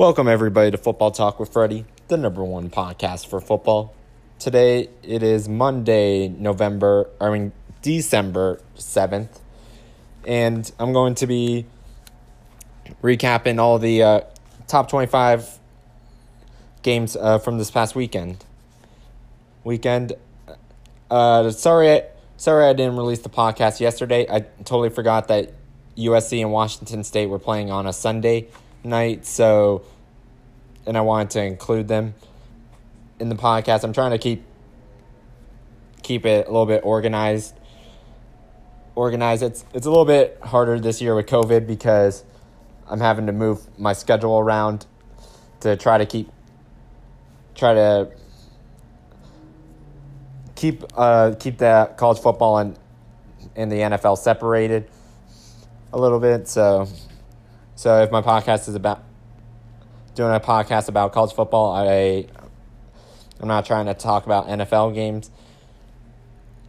Welcome, everybody, to Football Talk with Freddie, the number one podcast for football. Today it is Monday, November, I mean, December 7th, and I'm going to be recapping all the uh, top 25 games uh, from this past weekend. Weekend. Uh, sorry, sorry I didn't release the podcast yesterday. I totally forgot that USC and Washington State were playing on a Sunday night, so and I wanted to include them in the podcast. I'm trying to keep keep it a little bit organized. Organized. It's it's a little bit harder this year with COVID because I'm having to move my schedule around to try to keep try to keep uh keep the college football and and the NFL separated a little bit. So so if my podcast is about doing a podcast about college football, I I'm not trying to talk about NFL games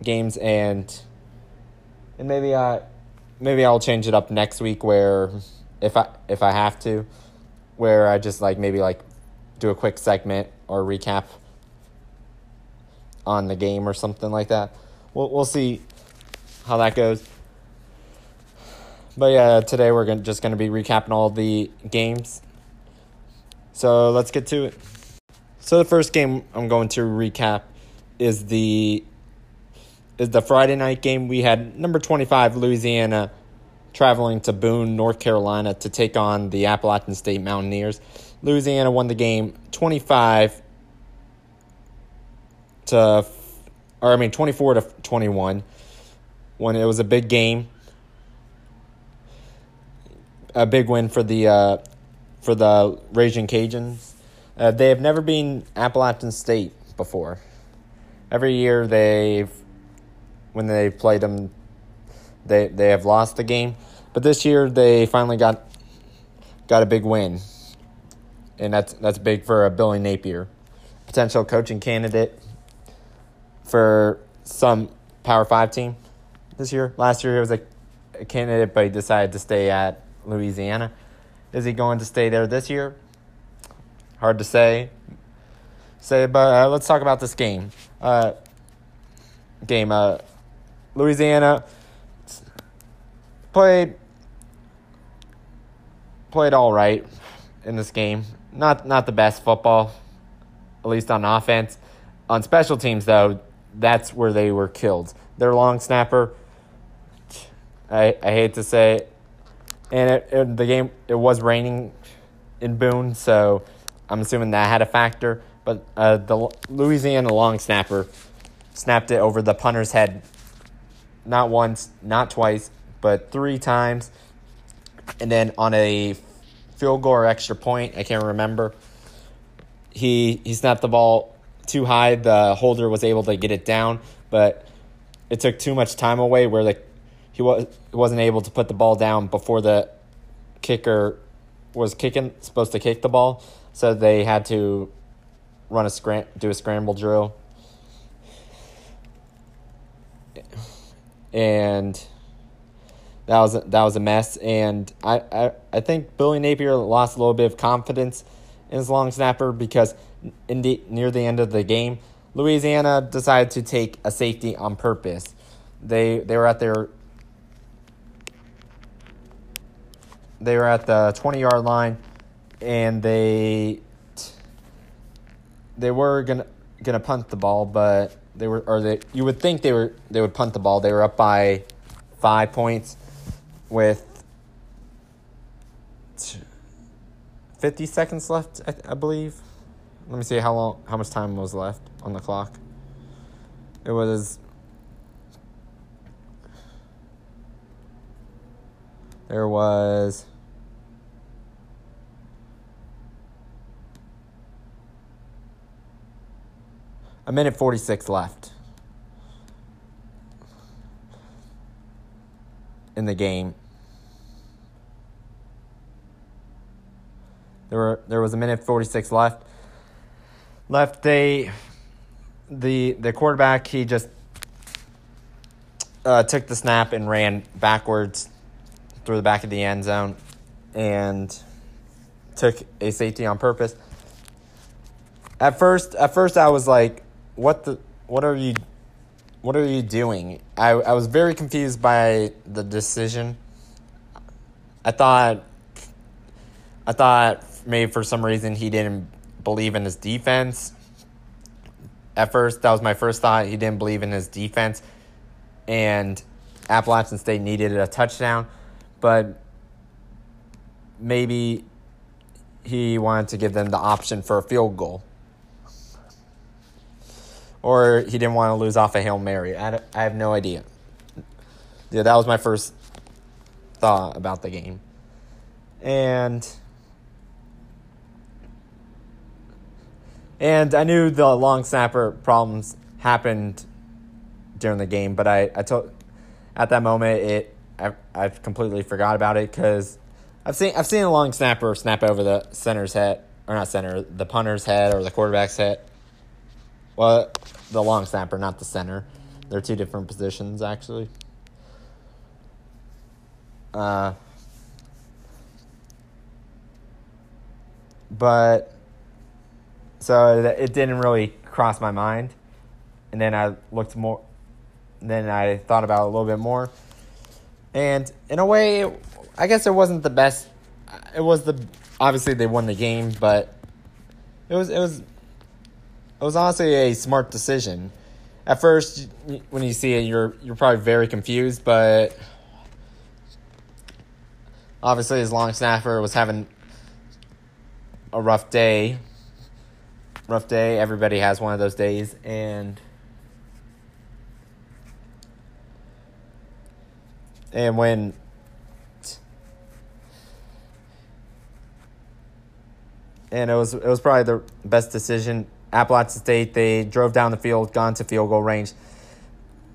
games and and maybe I maybe I'll change it up next week where if I if I have to where I just like maybe like do a quick segment or recap on the game or something like that. We'll we'll see how that goes. But yeah, today we're gonna, just going to be recapping all the games. So let's get to it. So the first game I'm going to recap is the is the Friday night game. We had number 25 Louisiana traveling to Boone, North Carolina to take on the Appalachian State Mountaineers. Louisiana won the game 25 to or I mean 24 to 21 when it was a big game a big win for the uh, for the Raging Cajuns. Uh, they have never been Appalachian State before. Every year they've when they've played them, they they have lost the game. But this year they finally got got a big win, and that's that's big for a Billy Napier, potential coaching candidate for some Power Five team this year. Last year he was a, a candidate, but he decided to stay at Louisiana. Is he going to stay there this year? Hard to say. Say, but uh, let's talk about this game. Uh, game. Uh, Louisiana played played all right in this game. Not not the best football, at least on offense. On special teams, though, that's where they were killed. Their long snapper. I I hate to say and it, it, the game it was raining in Boone, so I'm assuming that had a factor. But uh, the Louisiana long snapper snapped it over the punter's head, not once, not twice, but three times, and then on a field goal or extra point, I can't remember. He he snapped the ball too high. The holder was able to get it down, but it took too much time away where the he was wasn't able to put the ball down before the kicker was kicking supposed to kick the ball, so they had to run a scram do a scramble drill. And that was that was a mess, and I, I, I think Billy Napier lost a little bit of confidence in his long snapper because in the, near the end of the game, Louisiana decided to take a safety on purpose. They they were at their they were at the 20 yard line and they they were gonna gonna punt the ball but they were or they you would think they were they would punt the ball. They were up by five points with 50 seconds left I, I believe. Let me see how long how much time was left on the clock. It was there was a minute 46 left in the game. There were there was a minute 46 left. Left they the the quarterback he just uh, took the snap and ran backwards through the back of the end zone and took a safety on purpose. At first, at first I was like, "What the? What are you? What are you doing?" I I was very confused by the decision. I thought, I thought maybe for some reason he didn't believe in his defense. At first, that was my first thought. He didn't believe in his defense, and Appalachian State needed a touchdown, but maybe he wanted to give them the option for a field goal. Or he didn't want to lose off a Hail Mary. I, I have no idea. Yeah, that was my first thought about the game. And and I knew the long snapper problems happened during the game, but I, I told at that moment it I, I completely forgot about it because I've seen I've seen a long snapper snap over the center's head or not center the punter's head or the quarterback's head. Well, the long snapper, not the center. They're two different positions actually. Uh, but so it didn't really cross my mind, and then I looked more. Then I thought about it a little bit more, and in a way, I guess it wasn't the best. It was the obviously they won the game, but it was it was it was honestly a smart decision. At first, when you see it, you're you're probably very confused, but obviously his long snapper was having a rough day. Rough day. Everybody has one of those days, and and when and it was it was probably the best decision. Appalachian State they drove down the field, gone to field goal range,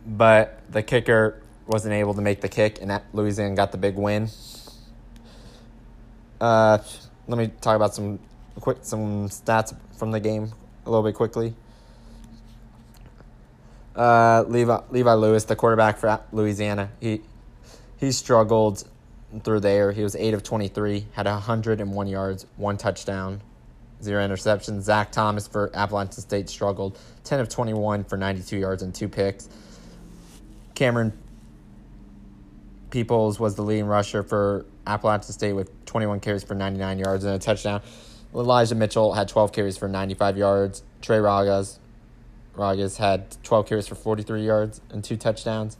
but the kicker wasn't able to make the kick, and Louisiana got the big win. Uh, let me talk about some quick some stats from the game a little bit quickly. Uh, Levi Levi Lewis, the quarterback for Louisiana, he he struggled through there. He was eight of twenty three, had hundred and one yards, one touchdown, zero interceptions. Zach Thomas for Appalachian State struggled, ten of twenty one for ninety two yards and two picks. Camerun Peoples was the leading rusher for Appalachian State with 21 carries for 99 yards and a touchdown. Elijah Mitchell had 12 carries for 95 yards. Trey Ragas, Ragas had 12 carries for 43 yards and two touchdowns.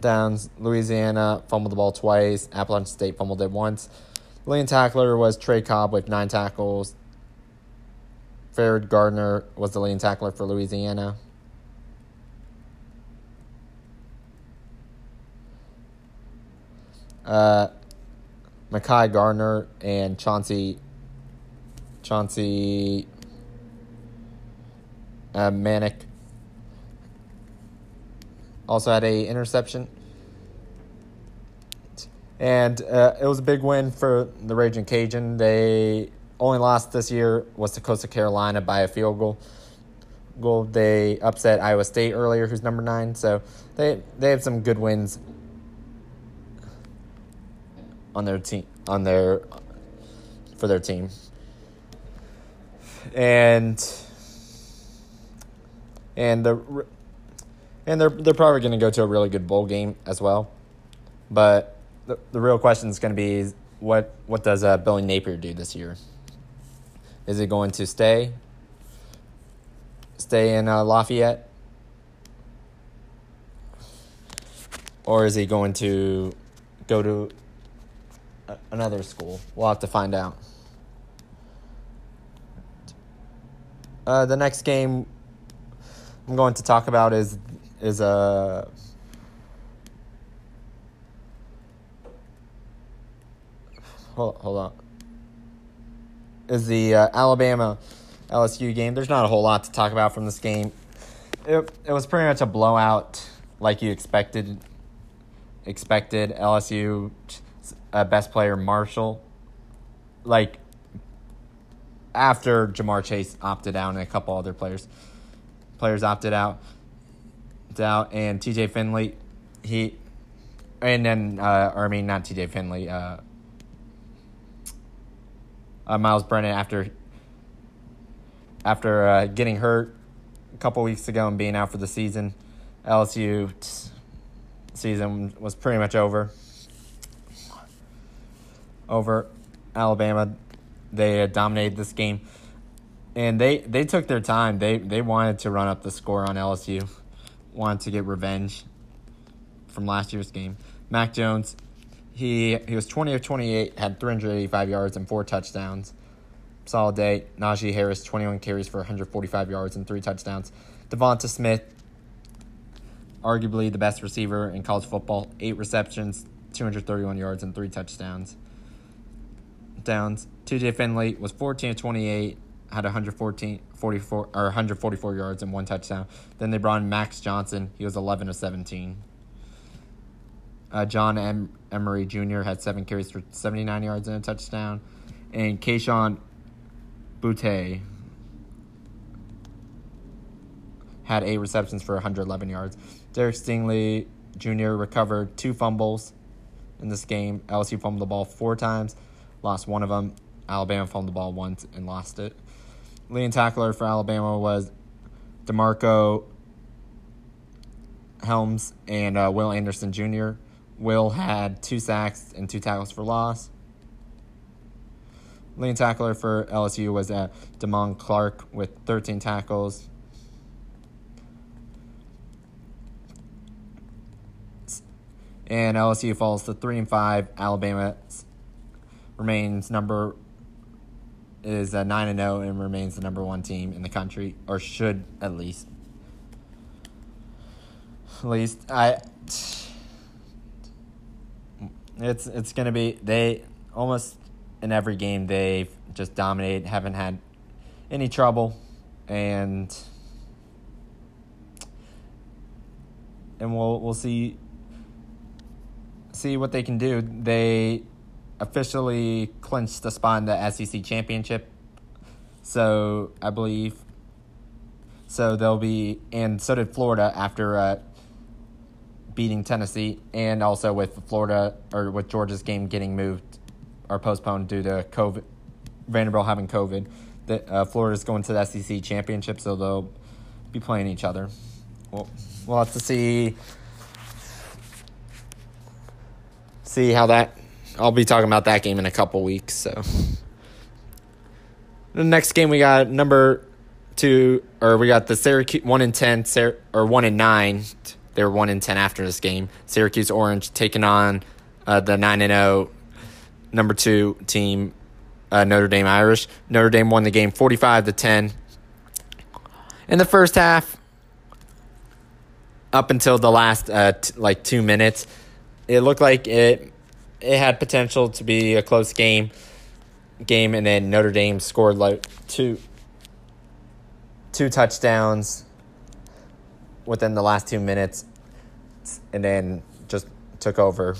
Downs, Louisiana fumbled the ball twice. Appalachian State fumbled it once. Leading tackler was Trey Cobb with nine tackles. Ferrod Gardner was the leading tackler for Louisiana. Uh, Makai Gardner and Chauncey Chauncey uh, Manac also had a interception. And uh, it was a big win for the Raging Cajun. They only lost this year was to Coastal Carolina by a field goal. Goal. They upset Iowa State earlier, who's number nine. So they they have some good wins on their team on their for their team. And and the and they're they're probably going to go to a really good bowl game as well. But the, the real question is going to be what what does uh, Billy Napier do this year? Is he going to stay stay in uh, Lafayette, or is he going to go to another school? We'll have to find out. Uh, the next game I'm going to talk about is is a hold hold on is the uh, Alabama LSU game. There's not a whole lot to talk about from this game. It it was pretty much a blowout like you expected. Expected LSU uh, best player Marshall, like after Ja'Marr Chase opted out and a couple other players players opted out, out and T.J. Finley, he, and then uh, or I mean not T.J. Finley, uh, uh, Myles Brennan after after uh, getting hurt a couple weeks ago and being out for the season. LSU season was pretty much over. Over Alabama, they dominated this game, and they they took their time. They they wanted to run up the score on LSU, wanted to get revenge from last year's game. Mac Jones, he he was twenty of twenty eight, had three hundred eighty five yards and four touchdowns. Solid day. Najee Harris, twenty one carries for one hundred forty five yards and three touchdowns. DeVonta Smith, arguably the best receiver in college football, eight receptions, 231 yards, and three touchdowns. Downs. TJ Finley was 14 of 28, had 114, 44, or 144 yards and one touchdown. Then they brought in Max Johnson. He was 11 of 17. Uh, John M- Emery Jr. had seven carries for 79 yards and a touchdown. And Kayshon Boutte had eight receptions for 111 yards. Derek Stingley Jr. recovered two fumbles in this game. LSU fumbled the ball four times, lost one of them. Alabama fumbled the ball once and lost it. Leading tackler for Alabama was DeMarcco Hellams and uh, Will Anderson Jr. Will had two sacks and two tackles for loss. Leading tackler for LSU was uh, Damone Clark with 13 tackles, and LSU falls to three and five. Alabama remains number is a nine and zero and remains the number one team in the country, or should at least. At least I. It's it's gonna be they almost in every game they've just dominated, haven't had any trouble, and and we'll we'll see see what they can do. They officially clinched the spot in the SEC championship. So I believe. So they'll be, and so did Florida after uh, beating Tennessee, and also with Florida or with Georgia's game getting moved or postponed due to COVID, Vanderbilt having COVID. That uh, Florida's going to the SEC championship, so they'll be playing each other. Well, we'll have to see see how that. I'll be talking about that game in a couple weeks. So the next game we got number two, or we got the Syracuse one in ten, or one in nine. They were one in ten after this game. Syracuse Orange taking on uh, the nine and zero number two team, uh, Notre Dame Irish. Notre Dame won the game forty five to ten. In the first half, up until the last uh, t- like two minutes, it looked like it it had potential to be a close game game and then Notre Dame scored like two two touchdowns within the last 2 minutes and then just took over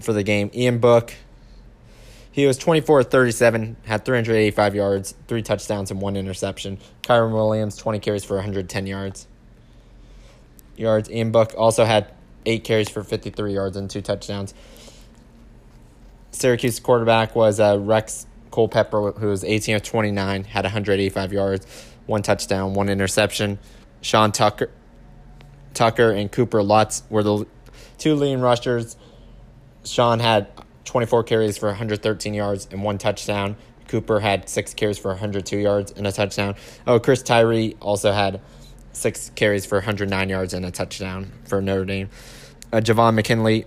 for the game. Ian Book he was 24 37, had 385 yards, three touchdowns, and one interception. Kyren Williams, 20 carries for 110 yards yards. Ian Book also had eight carries for 53 yards and two touchdowns. Syracuse quarterback was uh, Rex Culpepper, who was 18 of 29, had 185 yards, one touchdown, one interception. Sean Tucker, Tucker and Cooper Lutz were the two leading rushers. Sean had 24 carries for 113 yards and one touchdown. Cooper had six carries for 102 yards and a touchdown. Oh, Chris Tyree also had six carries for 109 yards and a touchdown for Notre Dame. Uh, Javon McKinley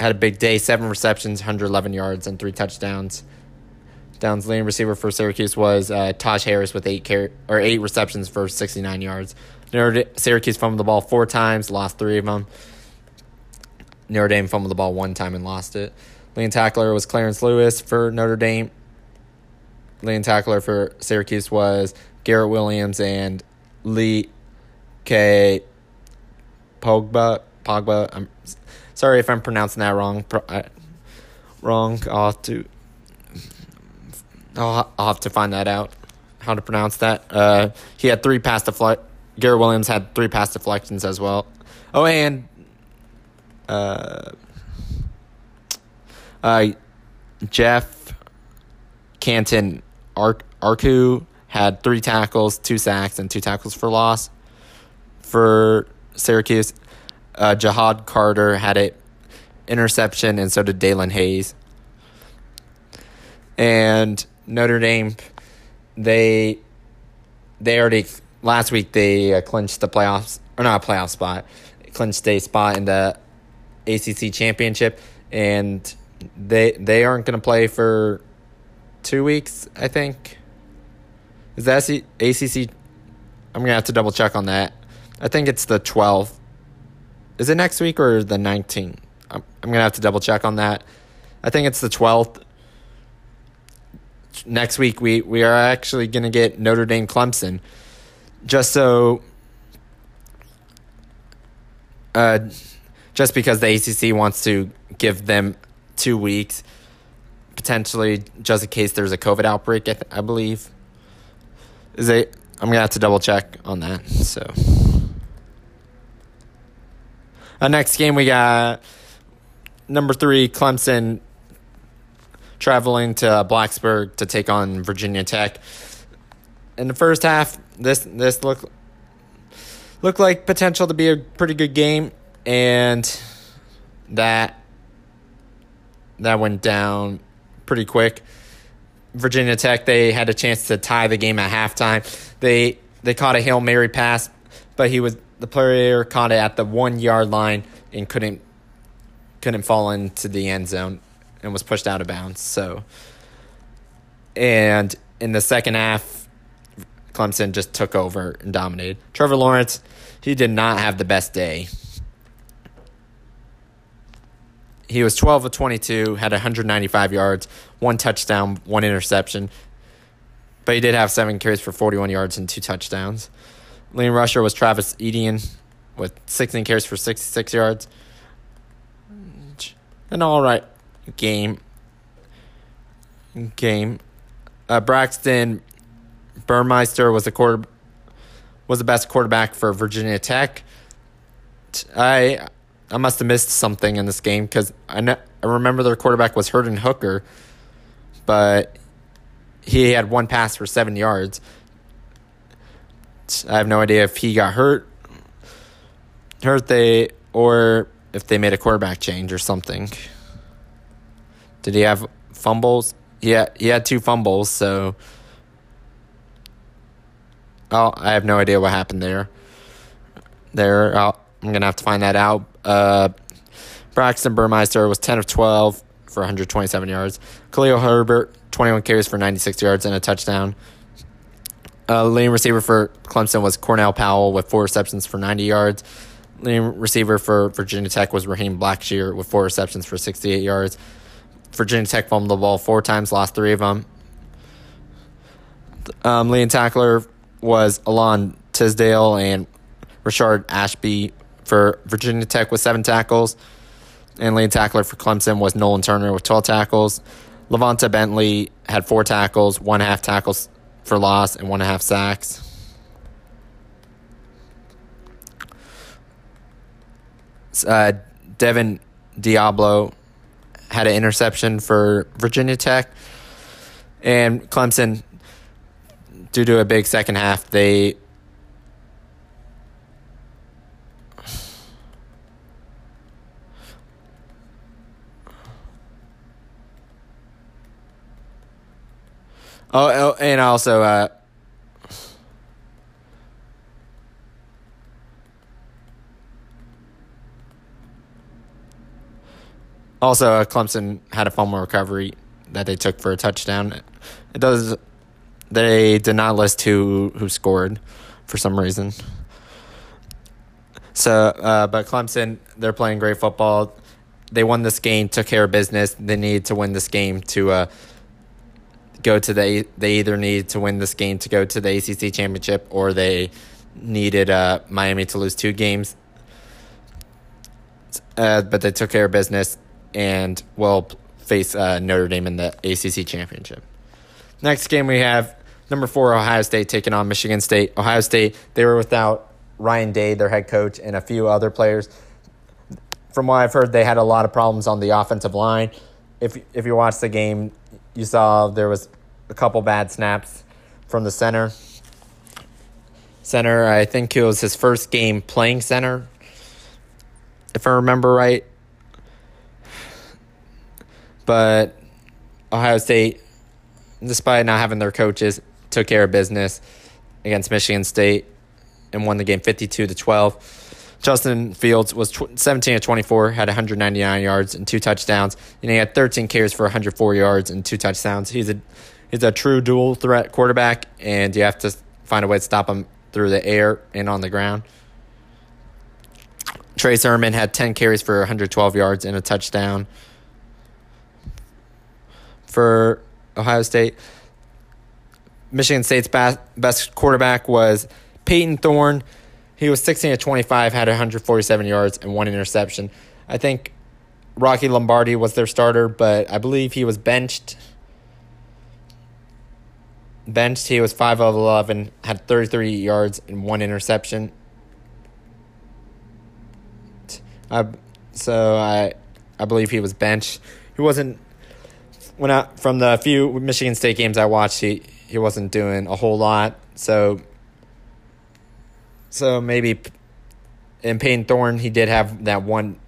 had a big day, seven receptions, 111 yards, and three touchdowns. Downs leading receiver for Syracuse was uh, Taj Harris with eight car- or eight receptions for 69 yards. Notre Syracuse fumbled the ball four times, lost three of them. Notre Dame fumbled the ball one time and lost it. Leading tackler was Clarence Lewis for Notre Dame. Leading tackler for Syracuse was Garrett Williams and Lee K. Pogba. Pogba. I'm sorry if I'm pronouncing that wrong. I, wrong. I'll to. I'll, I'll have to find that out. How to pronounce that? Uh, he had three pass deflect. Garrett Williams had three pass deflections as well. Oh, and uh, Uh, Jeff Canton Ar- Arku had three tackles, two sacks, and two tackles for loss. For Syracuse, uh, Ja'Had Carter had an interception, and so did Dalen Hayes. And Notre Dame, they they already last week they uh, clinched the playoffs or not a playoff spot, clinched a spot in the ACC championship, and they they aren't going to play for two weeks. I think is that ACC. I'm gonna have to double check on that. I think it's the 12th. Is it next week or the 19th? I'm, I'm gonna have to double check on that. I think it's the 12th next week we, we are actually going to get Notre Dame Clemson. Just so, uh, just because the ACC wants to give them two weeks, potentially just in case there's a COVID outbreak, I, th- I believe. Is it? I'm gonna have to double check on that. So, uh, next game we got number three Clemson traveling to Blacksburg to take on Virginia Tech. In the first half, this this looked looked like potential to be a pretty good game, and that that went down pretty quick. Virginia Tech they had a chance to tie the game at halftime. They they caught a hail mary pass, but he was the player caught it at the one yard line and couldn't couldn't fall into the end zone and was pushed out of bounds. So, and in the second half, Clemson just took over and dominated. Trevor Lawrence, he did not have the best day. He was 12 of 22, had 195 yards, one touchdown, one interception. But he did have seven carries for 41 yards and two touchdowns. Leading rusher was Travis Etienne with 16 carries for 66 yards. An all right game. Game. Uh, Braxton Burmeister was the quarter was the best quarterback for Virginia Tech. I I must have missed something in this game because I know, I remember their quarterback was Hendon Hooker, but he had one pass for seven yards. I have no idea if he got hurt, hurt they or if they made a quarterback change or something. Did he have fumbles? Yeah, he had two fumbles. So, oh, I have no idea what happened there. There, i am gonna have to find that out. Uh, Braxton Burmeister was ten of twelve for 127 yards. Khalil Herbert 21 carries for 96 yards and a touchdown. Uh, leading receiver for Clemson was Cornell Powell with four receptions for 90 yards. Leading receiver for Virginia Tech was Raheem Blackshear with four receptions for 68 yards. Virginia Tech fumbled the ball four times, lost three of them. Um, leading tackler was Alan Tisdale and Rayshard Ashby for Virginia Tech with seven tackles. And leading tackler for Clemson was Nolan Turner with 12 tackles. LaVonta Bentley had four tackles, one half tackles for loss, and one half sacks. Uh, Divine Deablo had an interception for Virginia Tech. And Clemson, due to a big second half, they Oh, oh and also uh, Also, uh, Clemson had a fumble recovery that they took for a touchdown. It does. They did not list who who scored for some reason. So, uh, but Clemson, they're playing great football. They won this game, took care of business. They need to win this game to uh, go to the. They either need to win this game to go to the ACC championship, or they needed uh, Miami to lose two games. Uh, but they took care of business and will face uh, Notre Dame in the ACC championship. Next game we have number four Ohio State taking on Michigan State. Ohio State they were without Ryan Day, their head coach, and a few other players. From what I've heard, they had a lot of problems on the offensive line. if if you watched the game, you saw there was a couple bad snaps from the center. Center, I think it was his first game playing center, if I remember right. But Ohio State, despite not having their coaches, took care of business against Michigan State and won the game 52 to 12. Justin Fields was 17 to 24, had 199 yards and two touchdowns, and he had 13 carries for 104 yards and two touchdowns. He's a he's a true dual threat quarterback, and you have to find a way to stop him through the air and on the ground. Trey Sermon had 10 carries for 112 yards and a touchdown for Ohio State. Michigan State's best quarterback was Payton Thorne. He was 16 to 25, had 147 yards and one interception. I think Rocky Lombardi was their starter, but I believe he was benched. Benched, he was 5 of 11, had 33 yards and one interception. I, so I I believe he was benched. He wasn't when I, from the few Michigan State games I watched, he he wasn't doing a whole lot. So so maybe in Payton Thorne, he did have that one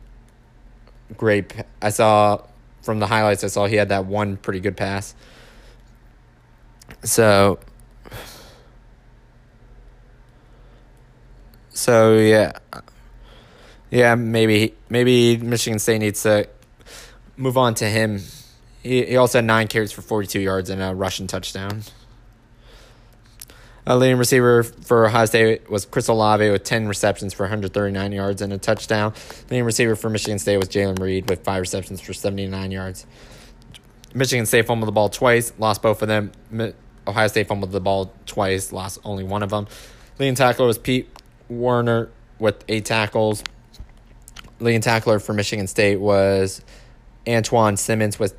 great. I saw from the highlights. I saw he had that one pretty good pass. So. So yeah, yeah. Maybe maybe Michigan State needs to move on to him. He he also had nine carries for forty two yards and a rushing touchdown. A leading receiver for Ohio State was Chris Olave with 10 receptions for 139 yards and a touchdown. Leading receiver for Michigan State was Jayden Reed with five receptions for 79 yards. Michigan State fumbled the ball twice, lost both of them. Ohio State fumbled the ball twice, lost only one of them. Leading tackler was Pete Werner with eight tackles. Leading tackler for Michigan State was Antjuan Simmons with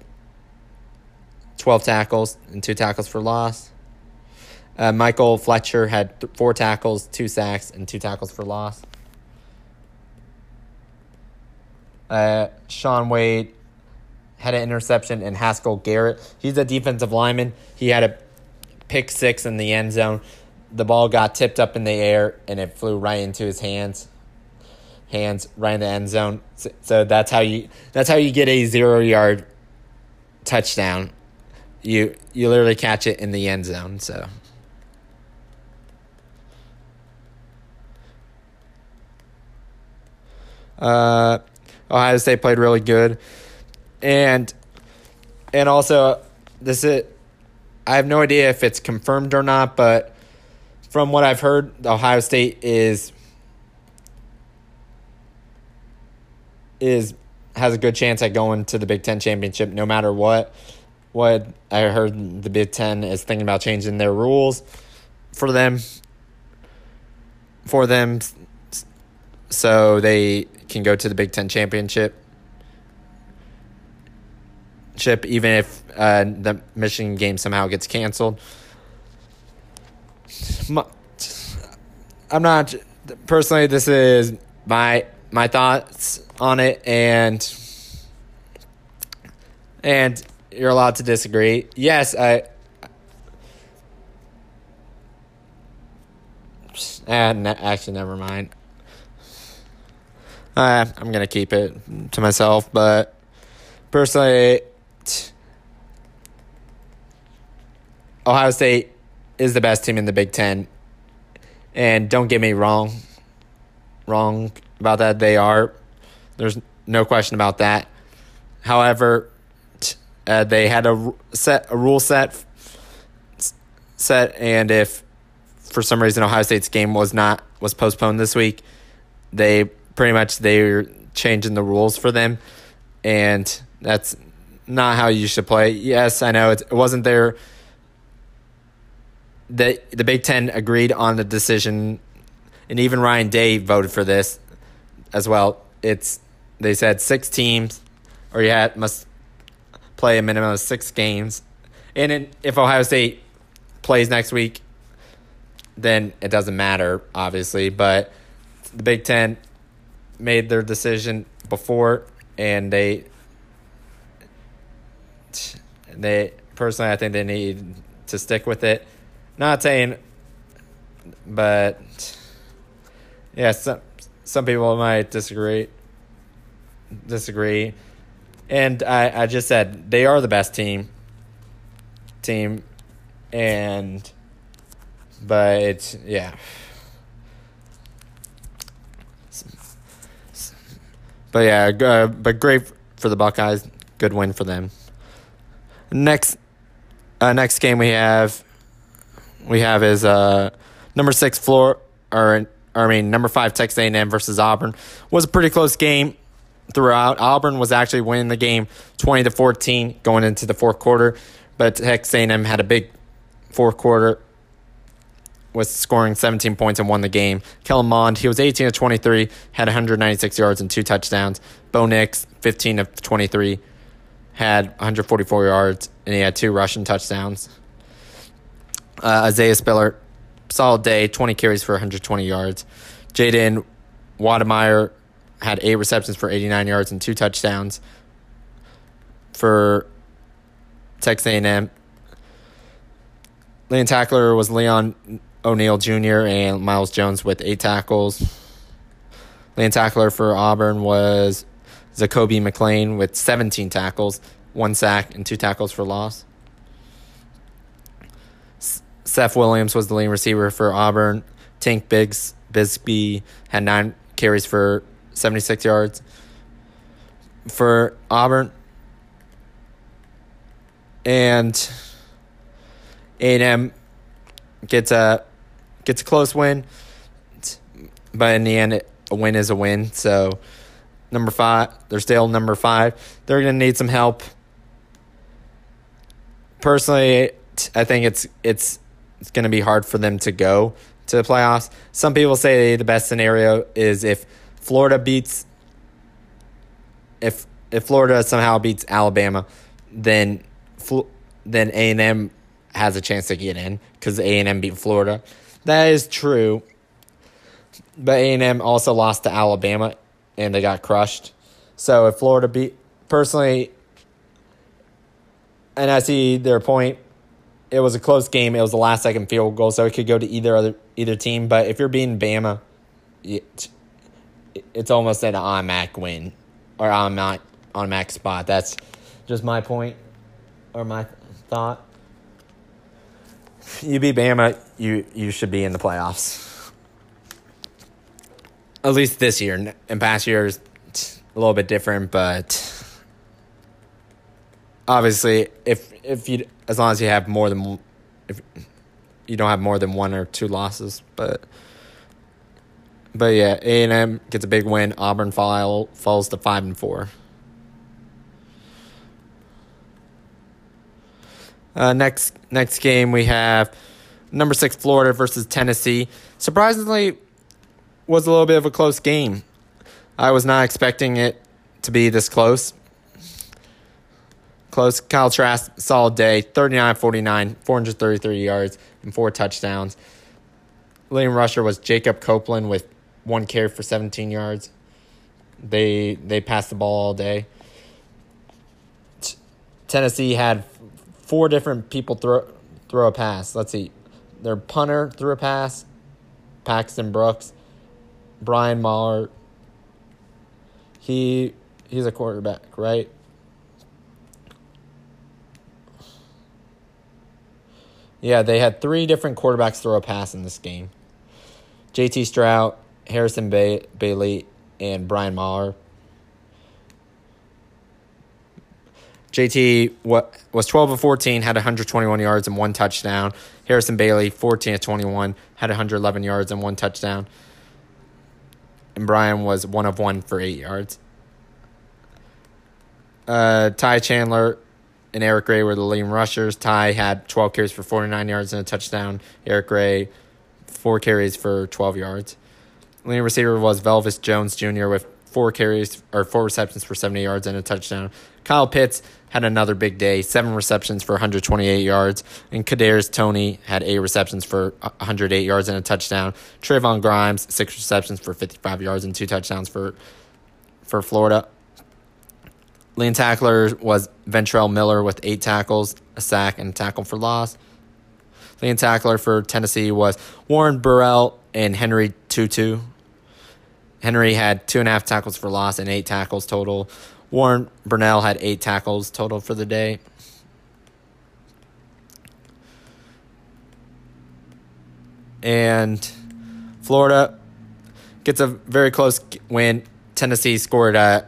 12 tackles and two tackles for loss. Uh, Michael Fletcher had th- four tackles, two sacks, and two tackles for loss. Uh, Shaun Wade had an interception, and Haskell Garrett, he's a defensive lineman. He had a pick six in the end zone. The ball got tipped up in the air, and it flew right into his hands. Hands right in the end zone. So, so that's how you that's how you get a zero yard touchdown. You you literally catch it in the end zone. So. Uh, Ohio State played really good, and and also this is I have no idea if it's confirmed or not, but from what I've heard, Ohio State is is has a good chance at going to the Big Ten championship no matter what. What I heard, the Big Ten is thinking about changing their rules for them for them so they can go to the Big Ten championship. Chip, even if uh, the Michigan game somehow gets canceled. I'm not personally. This is my my thoughts on it, and and you're allowed to disagree. Yes, I. And actually, never mind. Uh, I'm gonna keep it to myself, but personally, Ohio State is the best team in the Big Ten, and don't get me wrong, wrong about that. They are. There's no question about that. However, uh, they had a set a rule set set, and if for some reason Ohio State's game was not was postponed this week, they pretty much they're changing the rules for them, and that's not how you should play. Yes, I know it wasn't there. The the Big Ten agreed on the decision, and even Ryan Day voted for this as well. It's they said six teams, or you had must play a minimum of six games, and it, if Ohio State plays next week, then it doesn't matter, obviously. But the Big Ten made their decision before, and they they personally, I think they need to stick with it. Not saying, but yeah, some some people might disagree. Disagree, and I I just said they are the best team. Team, and but it's yeah. But yeah, uh, but great for the Buckeyes. Good win for them. Next, uh, next game we have, we have is uh, number six floor or, or I mean number five Texas A&M versus Auburn was a pretty close game throughout. Auburn was actually winning the game twenty to fourteen going into the fourth quarter, but Texas A&M had a big fourth quarter was scoring 17 points and won the game. Kellen Mond, he was 18 of 23, had 196 yards and two touchdowns. Bo Nix, 15 of 23, had 144 yards and he had two rushing touchdowns. Uh, Isaiah Spiller, solid day, 20 carries for 120 yards. Jalen Wydermyer had eight receptions for 89 yards and two touchdowns for Texas A&M. Leading tackler was Leon O'Neal Jr. and Miles Jones with eight tackles. Leading tackler for Auburn was Zakoby McClain with 17 tackles, one sack, and two tackles for loss. Seth Williams was the leading receiver for Auburn. Tank Biggs Bigsby had nine carries for 76 yards. For Auburn, and A&M gets a gets a close win, but in the end, a win is a win. So, number five, they're still number five. They're to need some help. Personally, I think it's it's it's to be hard for them to go to the playoffs. Some people say the best scenario is if Florida beats if if Florida somehow beats Alabama, then then A and M has a chance to get in because A and M beat Florida. That is true. But A&M also lost to Alabama and they got crushed. So if Florida beat personally and I see their point, it was a close game. It was the last second field goal, so it could go to either other either team. But if you're beating Bama, it, it's almost an automatic win or automatic automatic spot. That's just my point or my thought you beat Bama, you you should be in the playoffs. At least this year. In past years, a little bit different, but obviously, if if you as long as you have more than if you don't have more than one or two losses, but but yeah, A and M gets a big win. Auburn fall, falls to five and four. Uh, next next game we have number six Florida versus Tennessee. Surprisingly, was a little bit of a close game. I was not expecting it to be this close. Close. Kyle Trask, solid day. 39 49, 433 yards, and four touchdowns. Leading rusher was Jacob Copeland with one carry for 17 yards. They they passed the ball all day. T- Tennessee had four different people throw throw a pass. Let's see. Their punter threw a pass, Paxton Brooks, Brian Maurer. He he's a quarterback, right? Yeah, they had three different quarterbacks throw a pass in this game. JT Shrout, Harrison Bay- Bailey, and Brian Maurer. JT was 12 of 14, had 121 yards and one touchdown. Harrison Bailey, 14 of 21, had 111 yards and one touchdown. And Brian was one of one for eight yards. Uh, Ty Chandler and Eric Gray were the leading rushers. Ty had 12 carries for 49 yards and a touchdown. Eric Gray, four carries for 12 yards. Leading receiver was Velus Jones Jr. with four carries or four receptions for 70 yards and a touchdown. Kyle Pitts had another big day, seven receptions for 128 yards, and Kadarius Toney had eight receptions for 108 yards and a touchdown. Trevon Grimes six receptions for 55 yards and two touchdowns for for Florida. Lean tackler was Ventrell Miller with eight tackles, a sack, and a tackle for loss. Lean tackler for Tennessee was Warren Burrell and Henry To'oTo'o. Henry had two and a half tackles for loss and eight tackles total. Warren Burnell had eight tackles total for the day. And Florida gets a very close win. Tennessee scored a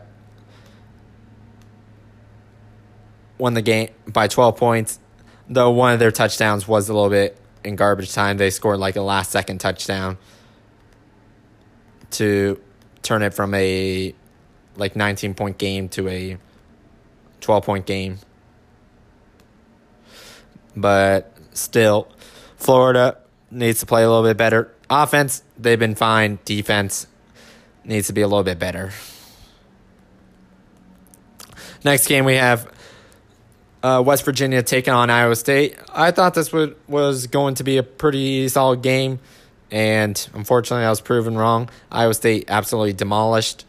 won the game by 12 points, though one of their touchdowns was a little bit in garbage time. They scored like a last second touchdown to turn it from a like 19 point game to a 12 point game. But still, Florida needs to play a little bit better. Offense, they've been fine. Defense needs to be a little bit better. Next game we have uh, West Virginia taking on Iowa State. I thought this would, was going to be a pretty solid game, and unfortunately, I was proven wrong. Iowa State absolutely demolished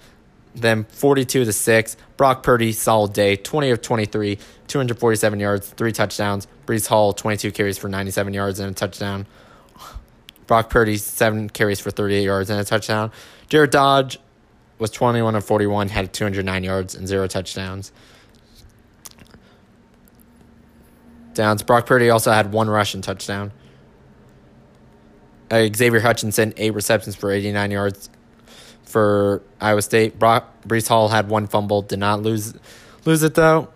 them 42 to 6. Brock Purdy, solid day, 20 of 23, 247 yards, three touchdowns. Breece Hall, 22 carries for 97 yards and a touchdown. Brock Purdy, seven carries for 38 yards and a touchdown. Jared Dodge was 21 of 41, had 209 yards and zero touchdowns. Downs. Brock Purdy also had one rushing touchdown. Uh, Xavier Hutchinson, eight receptions for 89 yards for Iowa State. Brock, Breece Hall had one fumble, did not lose lose it though.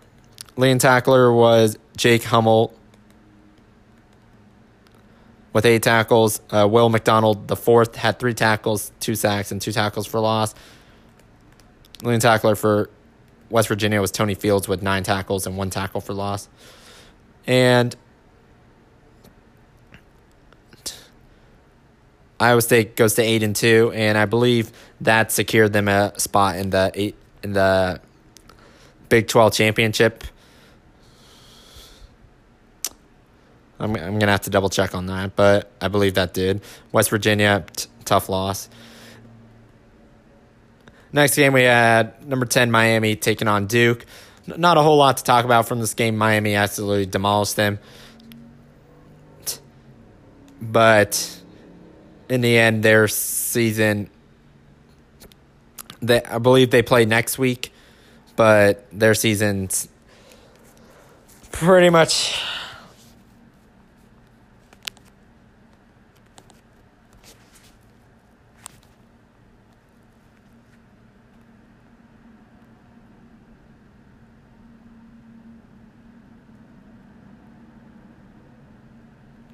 Lean tackler was Jake Hummel with eight tackles. Uh, Will McDonald, the fourth, had three tackles, two sacks, and two tackles for loss. Lean tackler for West Virginia was Tony Fields with nine tackles and one tackle for loss. And Iowa State goes to eight and two, and I believe that secured them a spot in the eight in the Big Twelve championship. I'm I'm gonna have to double check on that, but I believe that did. West Virginia, t- tough loss. Next game we had number ten Miami taking on Duke not a whole lot to talk about from this game. Miami absolutely demolished them. But in the end, their season, they, I believe they play next week, but their season's pretty much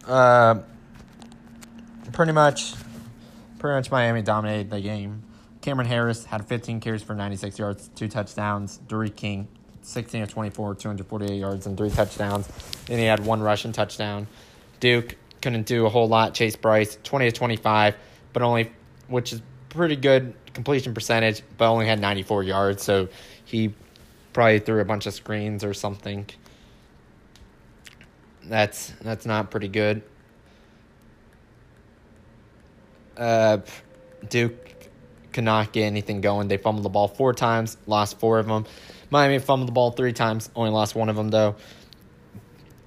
Uh, pretty much, pretty much Miami dominated the game. Cam'Ron Harris had 15 carries for 96 yards, two touchdowns. D'Eriq King, 16 of 24, 248 yards, and three touchdowns. Then he had one rushing touchdown. Duke couldn't do a whole lot. Chase Brice, 20 of 25, but only, which is pretty good completion percentage, but only had 94 yards. So he probably threw a bunch of screens or something. That's that's not pretty good. Uh, Duke cannot get anything going. They fumbled the ball four times, lost four of them. Miami fumbled the ball three times, only lost one of them though.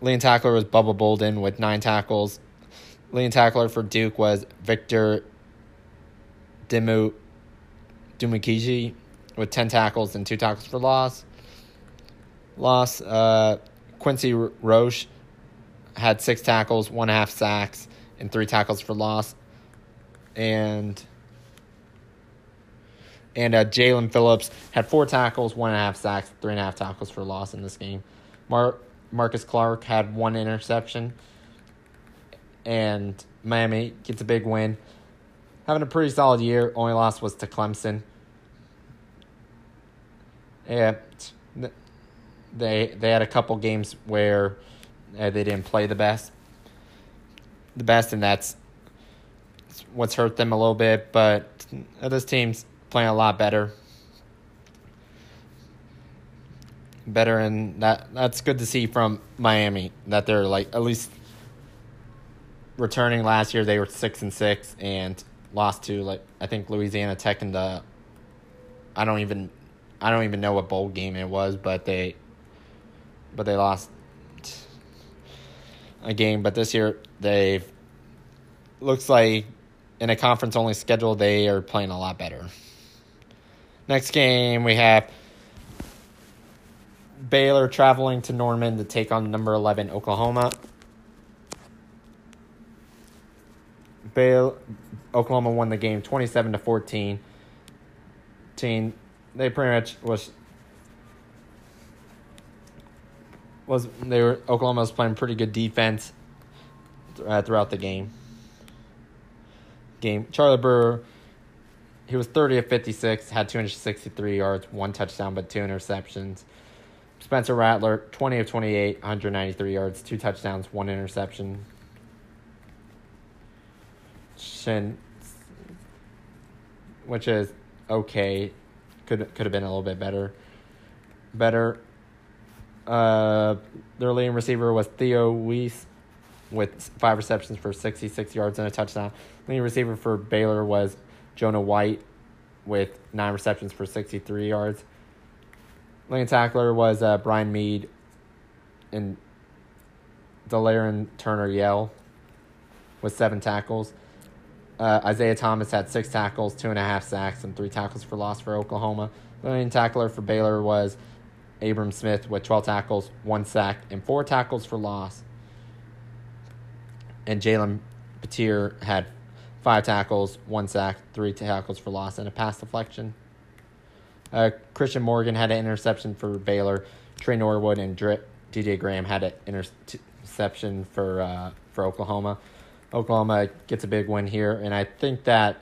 Lean tackler was Bubba Bolden with nine tackles. Lean tackler for Duke was Victor Dimu Dimukeje with ten tackles and two tackles for loss. Loss. Uh, Quincy Roche had six tackles, one half sacks, and three tackles for loss. And and uh, Jaelan Phillips had four tackles, one and a half sacks, three and a half tackles for loss in this game. Mar- Marcus Clarke had one interception. And Miami gets a big win. Having a pretty solid year. Only loss was to Clemson. Yeah, they they had a couple games where uh, they didn't play the best, the best, and that's what's hurt them a little bit. But this team's playing a lot better, better, and that that's good to see from Miami that they're like at least returning. Last year they were six and six and lost to like I think Louisiana Tech in the I don't even I don't even know what bowl game it was, but they but they lost a game. But this year they've looks like in a conference only schedule they are playing a lot better. Next game we have Baylor traveling to Norman to take on number 11 Oklahoma. Baylor, Oklahoma won the game 27 to 14. Team, they pretty much was was they were Oklahoma was playing pretty good defense uh, throughout the game. Game Charlie Brewer, he was 30 of 56, had 263 yards, one touchdown, but two interceptions. Spencer Rattler, 20 of 28, 193 yards, two touchdowns, one interception. Shin, which is okay, could could have been a little bit better. Better. Uh, their leading receiver was Theo Wease with five receptions for 66 yards and a touchdown. Leading receiver for Baylor was Jonah White with nine receptions for 63 yards. Leading tackler was uh, Brian Mead and Delarrin Turner Yell with seven tackles. Uh, Isaiah Thomas had six tackles, two and a half sacks, and three tackles for loss for Oklahoma. Leading tackler for Baylor was Abram Smith with 12 tackles, one sack, and four tackles for loss. And Jalen Pitre had five tackles, one sack, three tackles for loss, and a pass deflection. Uh, Christian Morgan had an interception for Baylor. Tre Norwood and DJ Graham had an interception for uh, for Oklahoma. Oklahoma gets a big win here, and I think that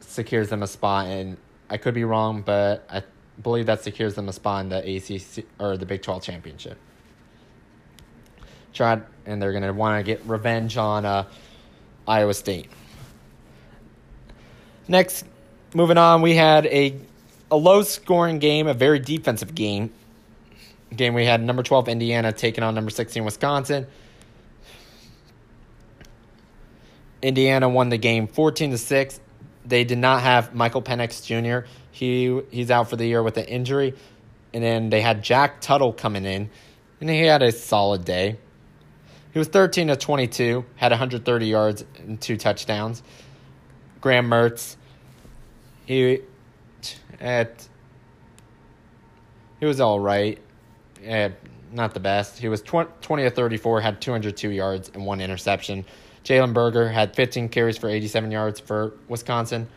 secures them a spot. And I could be wrong, but I believe that secures them a spot in the ACC or the Big Twelve championship. Try and they're gonna want to get revenge on uh, Iowa State. Next, moving on, we had a a low scoring game, a very defensive game. Game we had number 12 Indiana taking on number 16 Wisconsin. Indiana won the game 14 to 6. They did not have Michael Penix Jr. He he's out for the year with an injury. And then they had Jack Tuttle coming in, and he had a solid day. He was 13 to 22, had 130 yards and two touchdowns. Graham Mertz, he at he was all right. Uh, not the best. He was 20, 20 to 34, had 202 yards and one interception. Jalen Berger had 15 carries for 87 yards for Wisconsin.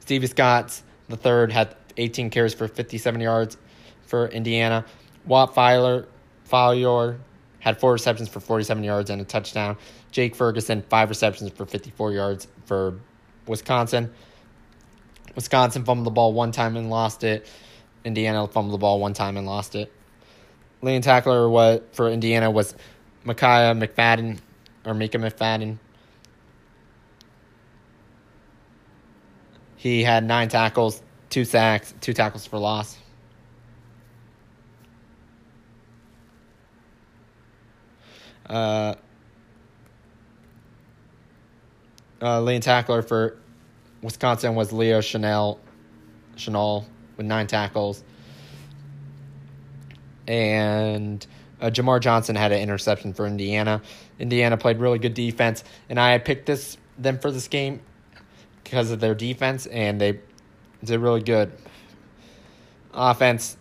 Stevie Scott, the third, had 18 carries for 57 yards for Indiana. Whop Philyor, Philyor had four receptions for 47 yards and a touchdown. Jake Ferguson, five receptions for 54 yards for Wisconsin. Wisconsin fumbled the ball one time and lost it. Indiana fumbled the ball one time and lost it. Leading tackler was, for Indiana was Micaiah McFadden or Mika McFadden. He had nine tackles, two sacks, two tackles for loss. Uh, uh, leading tackler for Wisconsin was Leo Chenal, Chenal with nine tackles. And uh, Jamar Johnson had an interception for Indiana. Indiana played really good defense, and I picked this them for this game because of their defense, and they did really good. Offense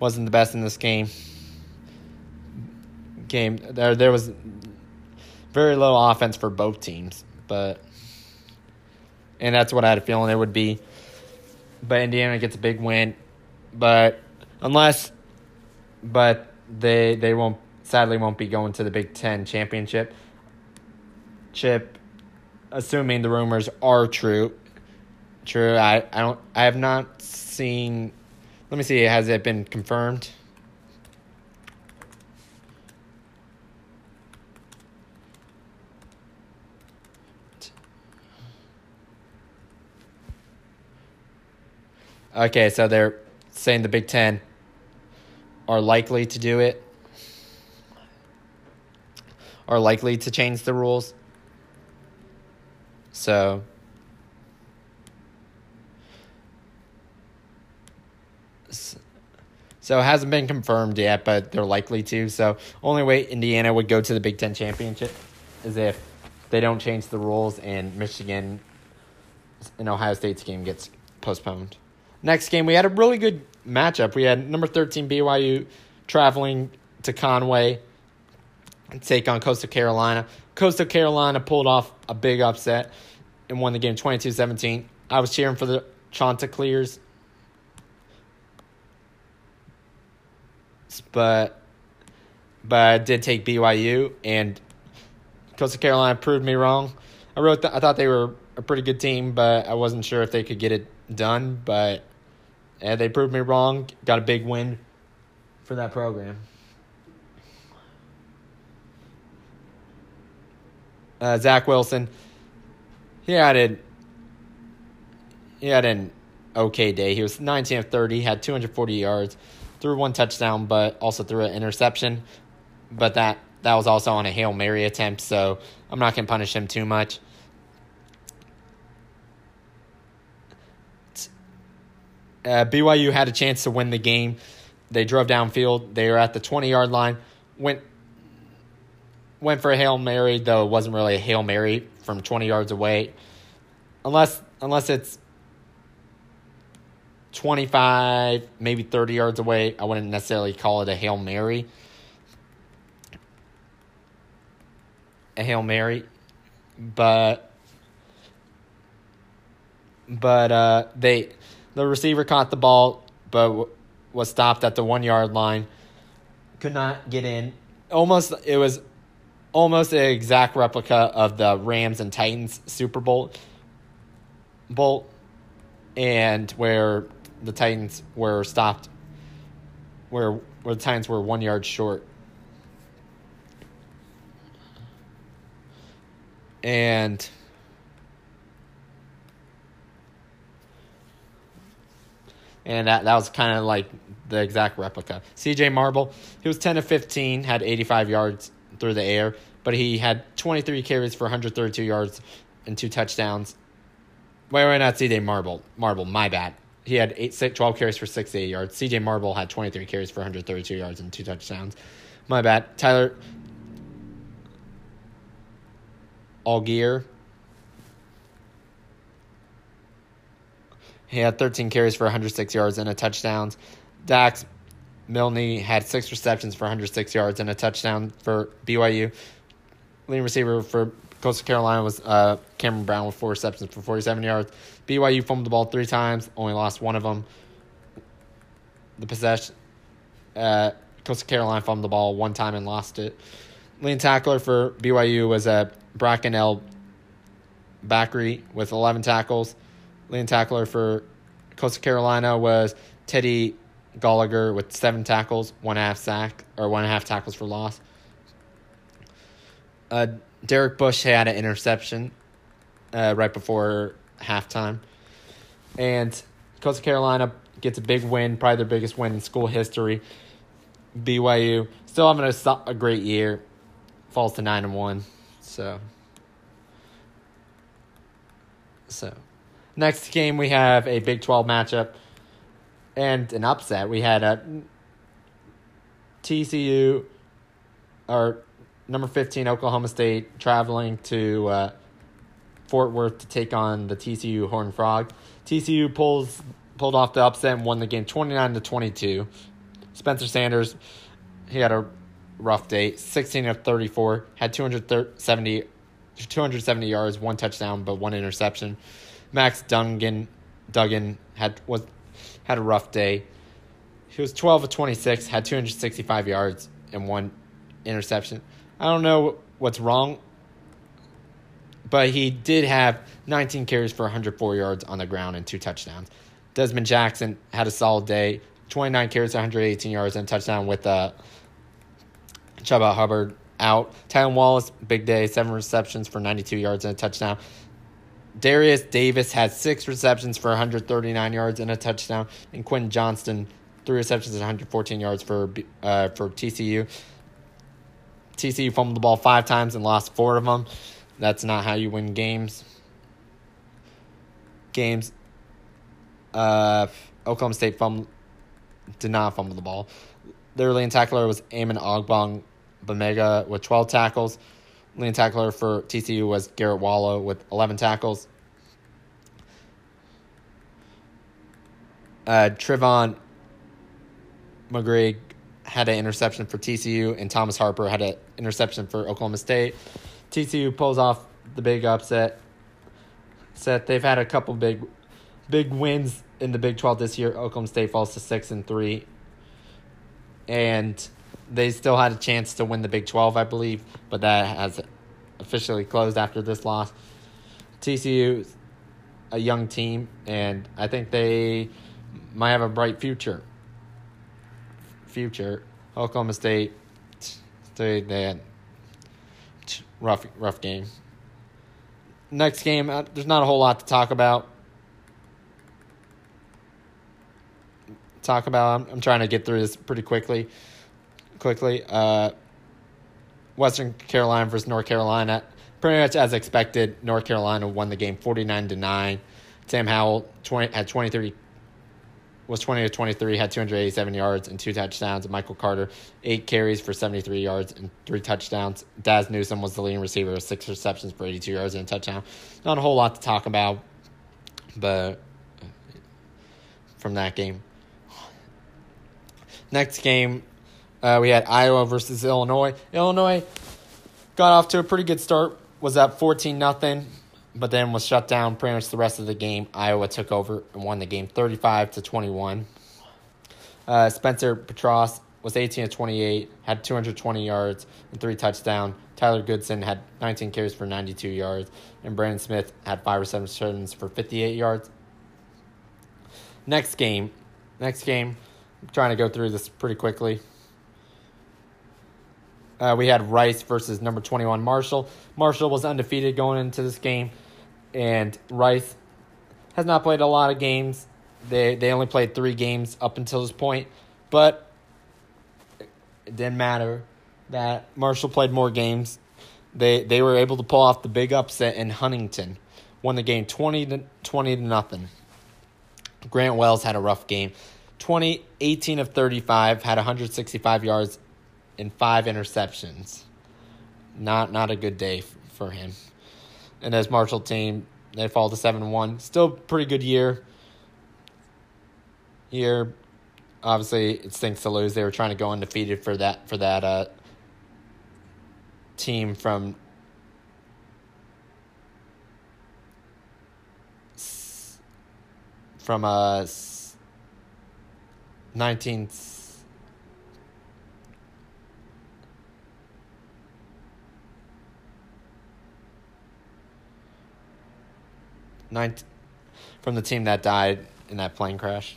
wasn't the best in this game. Game there there was very low offense for both teams but and that's what I had a feeling it would be. But Indiana gets a big win, but unless, but they they won't sadly won't be going to the Big Ten championship. Chip, assuming the rumors are true, true. I I don't I have not seen. Let me see. Has it been confirmed? Okay, so they're saying the Big Ten are likely to do it, are likely to change the rules. So. So it hasn't been confirmed yet, but they're likely to. So only way Indiana would go to the Big Ten championship is if they don't change the rules and Michigan and Ohio State's game gets postponed. Next game, we had a really good matchup. We had number 13 BYU traveling to Conway and take on Coastal Carolina. Coastal Carolina pulled off a big upset and won the game 22 17. I was cheering for the Chanticleers but but I did take BYU and Coastal Carolina proved me wrong. I wrote th- I thought they were a pretty good team, but I wasn't sure if they could get it done. But yeah, they proved me wrong. Got a big win for that program. Uh, Zach Wilson, he had a he had an okay day. He was 19 of 30, had 240 yards threw one touchdown, but also threw an interception. But that that was also on a hail mary attempt, so I'm not gonna punish him too much. Uh, BYU had a chance to win the game. They drove downfield. They were at the 20 yard line. Went went for a hail mary, though it wasn't really a hail mary from 20 yards away, unless unless it's 25, maybe 30 yards away. I wouldn't necessarily call it a Hail Mary. A Hail Mary. But but uh, they the receiver caught the ball but w- was stopped at the 1 yard line. Could not get in. Almost it was almost an exact replica of the Rams and Titans Super Bowl bowl and where the Titans were stopped where where the Titans were one yard short. And and that, that was kind of like the exact replica. CJ Marable, he was 10 to 15, had 85 yards through the air, but he had 23 carries for 132 yards and two touchdowns. Wait, wait, not CJ Marable. Marable, my bad he had eight, 12 carries for 68 yards. CJ Marable had 23 carries for 132 yards and two touchdowns. My bad. Tyler Allgeier. He had 13 carries for 106 yards and a touchdown. Dax Milne had six receptions for 106 yards and a touchdown for BYU. Leading receiver for Coastal Carolina was uh, Cameron Brown with four receptions for 47 yards. BYU fumbled the ball three times, only lost one of them. The possession, uh, Coastal Carolina fumbled the ball one time and lost it. Lead tackler for BYU was uh, Bracken L. Bakri with 11 tackles. Lead tackler for Coastal Carolina was Teddy Gallagher with seven tackles, one half sack, or one and a half tackles for loss. Uh, Derek Bush had an interception uh, right before halftime. And Coastal Carolina gets a big win, probably their biggest win in school history. BYU still having a, a great year, falls to 9 and 1. So, so next game we have a Big 12 matchup and an upset. We had a TCU or number 15 Oklahoma State traveling to uh, Fort Worth to take on the TCU Horned Frog. TCU pulls pulled off the upset and won the game 29 to 22. Spencer Sanders, he had a rough day, 16 of 34, had 270 270 yards, one touchdown, but one interception. Max Duggan Duggan had was had a rough day. He was 12 of 26, had 265 yards and one interception. I don't know what's wrong, but he did have 19 carries for 104 yards on the ground and two touchdowns. Dezmon Jackson had a solid day, 29 carries, 118 yards, and touchdown with uh, Chuba Hubbard out. Tylan Wallace, big day, seven receptions for 92 yards and a touchdown. Darius Davis had six receptions for 139 yards and a touchdown, and Quentin Johnston three receptions and 114 yards for uh, for TCU. TCU fumbled the ball five times and lost four of them. That's not how you win games. Games. Uh, Oklahoma State fumbled. did not fumble the ball. Their leading tackler was Amon Ogbong Bamega with 12 tackles. Leading tackler for TCU was Garrett Wallow with 11 tackles. Uh, Trevon McGree had an interception for TCU, and Thomas Harper had an interception for Oklahoma State. TCU pulls off the big upset. Set they've had a couple big, big wins in the Big Twelve this year. Oklahoma State falls to six and three, and they still had a chance to win the Big Twelve, I believe, but that has officially closed after this loss. TCU, a young team, and I think they might have a bright future. Future, Oklahoma State, they they had rough rough game. Next game, uh, there's not a whole lot to talk about. Talk about. I'm, I'm trying to get through this pretty quickly. Quickly, uh, Western Carolina versus North Carolina. Pretty much as expected, North Carolina won the game 49 to 9. Sam Howell 20, had 23 was 20 to 23, had 287 yards and two touchdowns. Michael Carter, eight carries for 73 yards and three touchdowns. Dazz Newsome was the leading receiver with six receptions for 82 yards and a touchdown. Not a whole lot to talk about, but from that game. Next game, uh, we had Iowa versus Illinois. Illinois got off to a pretty good start, was up 14 nothing but then was shut down pretty much the rest of the game. Iowa took over and won the game 35 to 21. Uh, Spencer Petras was 18 to 28, had 220 yards and three touchdowns. Tyler Goodson had 19 carries for 92 yards, and Brandon Smith had five receptions for 58 yards. Next game, next game, I'm trying to go through this pretty quickly. Uh, we had Rice versus number 21 Marshall. Marshall was undefeated going into this game and Rice has not played a lot of games. They they only played three games up until this point, but it didn't matter that Marshall played more games. They they were able to pull off the big upset in Huntington, won the game twenty to twenty to nothing. Grant Wells had a rough game. 20, 18 of 35, had 165 yards and five interceptions. Not not a good day for him and as Marshall team, they fall to seven one. Still pretty good year. Here, obviously, it stinks to lose. They were trying to go undefeated for that for that uh, team from from uh 19 nine, from the team that died in that plane crash.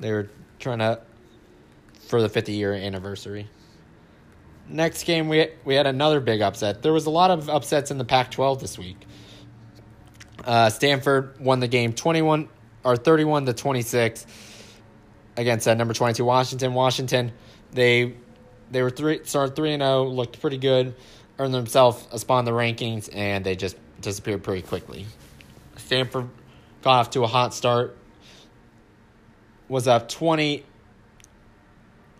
They were trying to for the 50 year anniversary. Next game, we we had another big upset. There was a lot of upsets in the Pac-12 this week. Uh, Stanford won the game 21 or 31 to 26 against uh, number 22 Washington. Washington, they they were three started three and zero, oh, looked pretty good, earned themselves a spot in the rankings, and they just disappeared pretty quickly. Stanford got off to a hot start. Was up 20,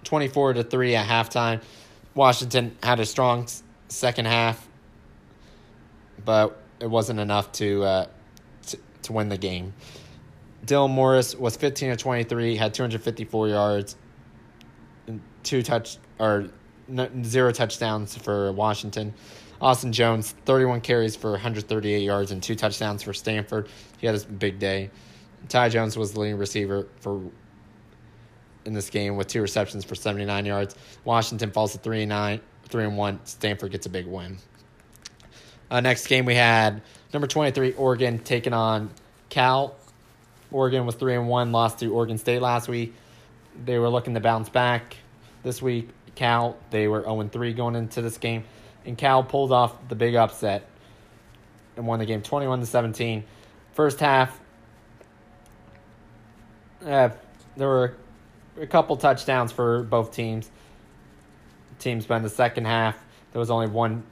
24 to 3 at halftime. Washington had a strong second half, but it wasn't enough to, uh, to, to win the game. Dylan Morris was 15 to 23, had 254 yards, two touch or zero touchdowns for Washington. Austin Jones, 31 carries for 138 yards and two touchdowns for Stanford. He had a big day. Ty Jones was the leading receiver for in this game with two receptions for 79 yards. Washington falls to 3 and 9, 3 and 1. Stanford gets a big win. Uh, next game we had number 23 Oregon taking on Cal. Oregon was 3 and 1, lost to Oregon State last week. They were looking to bounce back this week. Cal, they were 0 3 going into this game and Cal pulled off the big upset and won the game 21 to 17. First half, uh, there were a couple touchdowns for both teams. Teams, but in the second half, there was only one.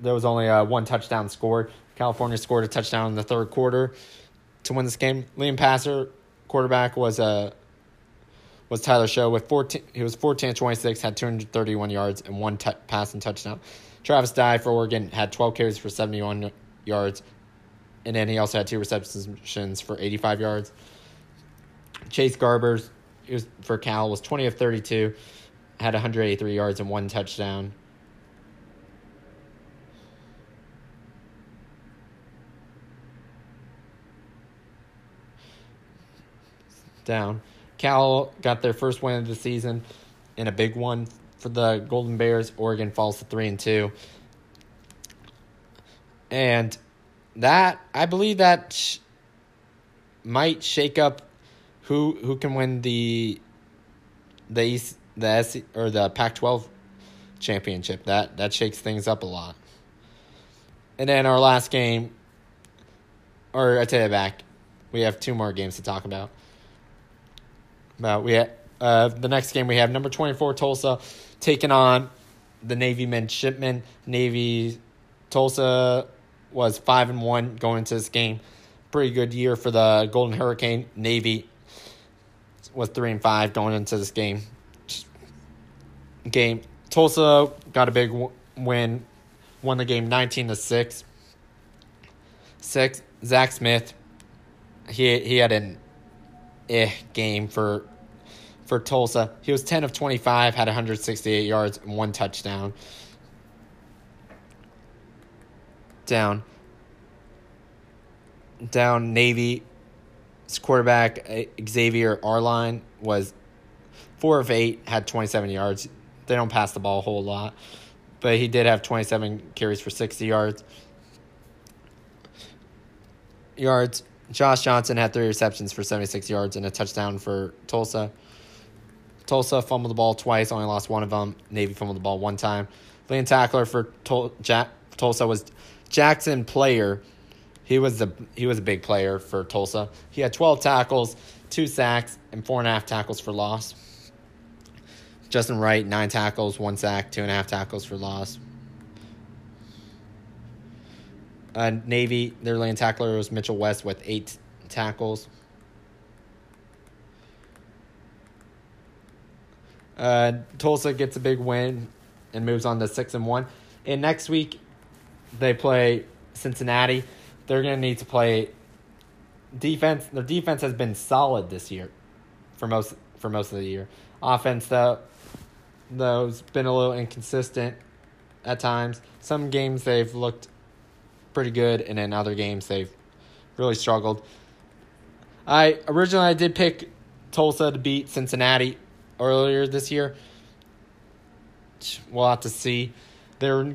There was only uh, one touchdown scored. California scored a touchdown in the third quarter to win this game. Liam Passer, quarterback, was a uh, was Tyler Show with 14. He was 14 26, had 231 yards and one t- pass and touchdown. Travis Dye for Oregon had 12 carries for 71 yards, and then he also had two receptions for 85 yards. Chase Garbers, was for Cal, was 20 of 32, had 183 yards and one touchdown. Down. Cal got their first win of the season in a big one for the Golden Bears. Oregon falls to three and two, and that I believe that sh- might shake up who who can win the the East, the SC, or the Pac-12 championship. That that shakes things up a lot. And then our last game, or I take it back, we have two more games to talk about. But we have, uh, the next game we have number twenty four Tulsa taking on the Navy midshipmen. Navy Tulsa was five and one going into this game. Pretty good year for the Golden Hurricane. Navy was three and five going into this game. Game Tulsa got a big win, won the game nineteen to six. Six Zach Smith, he he had an eh game for for Tulsa. He was 10 of 25, had 168 yards and one touchdown. Down. Down Navy quarterback eh, Xavier Arline was 4 of 8, had 27 yards. They don't pass the ball a whole lot, but he did have 27 carries for 60 yards. Yards. Josh Johnson had three receptions for 76 yards and a touchdown for Tulsa. Tulsa fumbled the ball twice, only lost one of them. Navy fumbled the ball one time. Leading tackler for Jack- Tulsa was Jackson Player. He was the he was a big player for Tulsa. He had 12 tackles, two sacks, and four and a half tackles for loss. Justin Wright, nine tackles, one sack, two and a half tackles for loss. Uh, Navy, their lane tackler was Mitchell West with eight tackles. Uh, Tulsa gets a big win and moves on to six and one. And next week, they play Cincinnati. They're going to need to play defense. Their defense has been solid this year, for most for most of the year. Offense though, though, has been a little inconsistent at times. Some games they've looked pretty good, and in other games they've really struggled. I originally I did pick Tulsa to beat Cincinnati earlier this year. We'll have to see. They're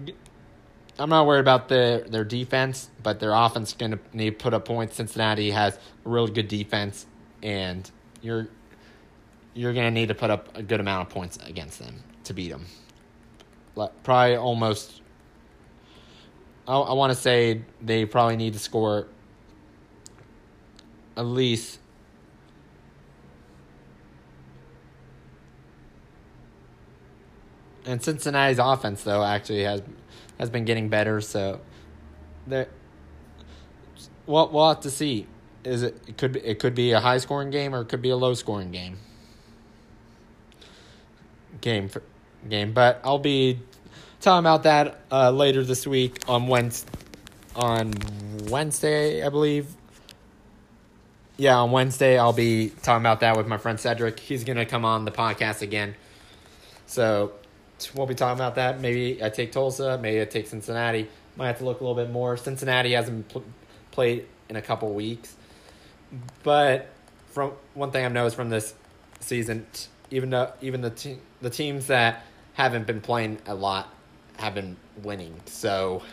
I'm not worried about the their defense, but their offense is going to need to put up points. Cincinnati has a really good defense, and you're you're going to need to put up a good amount of points against them to beat them. Probably almost I, I want to say they probably need to score at least and Cincinnati's offense though actually has has been getting better so they well we'll have to see. Is it, it could be it could be a high scoring game or it could be a low scoring game. Game for game but I'll be talking about that uh, later this week on Wednesday. On Wednesday, I believe. Yeah, on Wednesday I'll be talking about that with my friend Cedric. He's gonna come on the podcast again, so we'll be talking about that. Maybe I take Tulsa, maybe I take Cincinnati. Might have to look a little bit more. Cincinnati hasn't pl- played in a couple weeks, but from one thing I've noticed from this season, even though even the te- the teams that haven't been playing a lot have been winning. So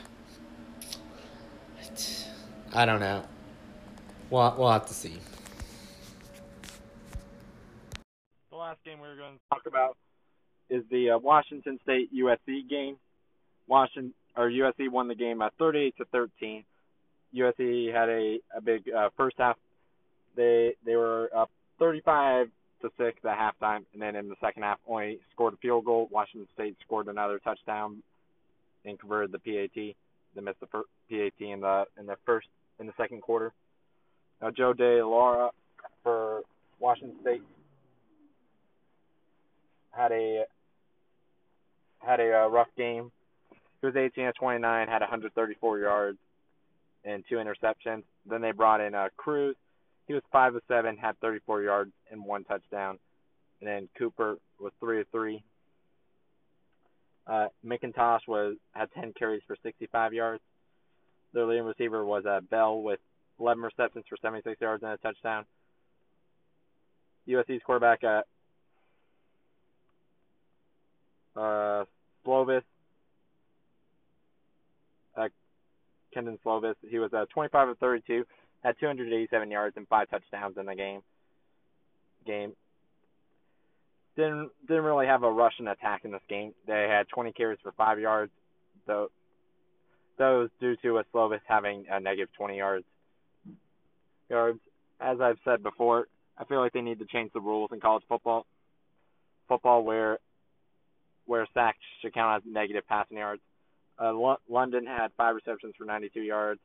I don't know. We'll we'll have to see. The last game we are going to talk about is the uh, Washington State USC game. Washington or USC won the game at 38 to 13. USC had a a big uh, first half. They they were up 35 to six at halftime, and then in the second half only scored a field goal. Washington State scored another touchdown and converted the PAT. They missed the first PAT in the in the first in the second quarter. Now Joe De Laura for Washington State had a had a uh, rough game. He was 18 of 29, had 134 yards and two interceptions. Then they brought in uh, Cruz. He was five of seven, had 34 yards and one touchdown. And then Cooper was three of three. Uh, McIntosh was had 10 carries for 65 yards. Their leading receiver was uh, Bell with 11 receptions for 76 yards and a touchdown. USC's quarterback uh, uh, Slovis, uh, Kedon Slovis. He was uh, 25 of 32, had 287 yards and five touchdowns in the game. Game didn't didn't really have a Russian attack in this game. They had 20 carries for five yards, though those due to a Slovis having a negative 20 yards. Yards, as I've said before, I feel like they need to change the rules in college football. Football where where sacks should count as negative passing yards. Uh, London had five receptions for 92 yards.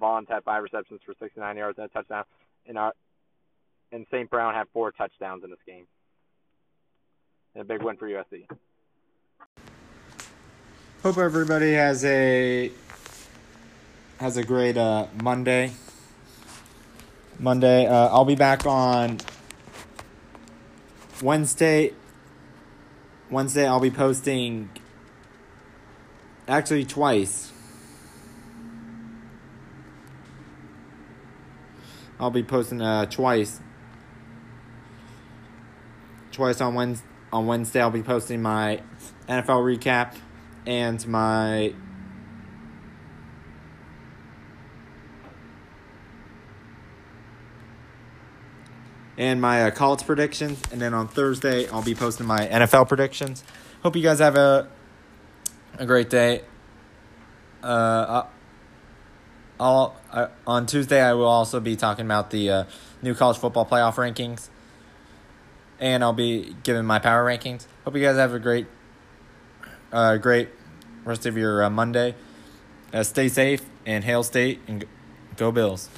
Vaughns had five receptions for 69 yards and a touchdown. And our and St. Brown had four touchdowns in this game. A big win for USC. Hope everybody has a has a great uh, Monday. Monday, uh, I'll be back on Wednesday. Wednesday, I'll be posting actually twice. I'll be posting uh, twice. Twice on Wednesday. On Wednesday, I'll be posting my NFL recap and my and my uh, college predictions. And then on Thursday, I'll be posting my NFL predictions. Hope you guys have a a great day. Uh, I'll, uh, on Tuesday, I will also be talking about the uh, new college football playoff rankings, and I'll be giving my power rankings. Hope you guys have a great, uh, great rest of your uh, Monday. Uh, stay safe and hail state and go Bills.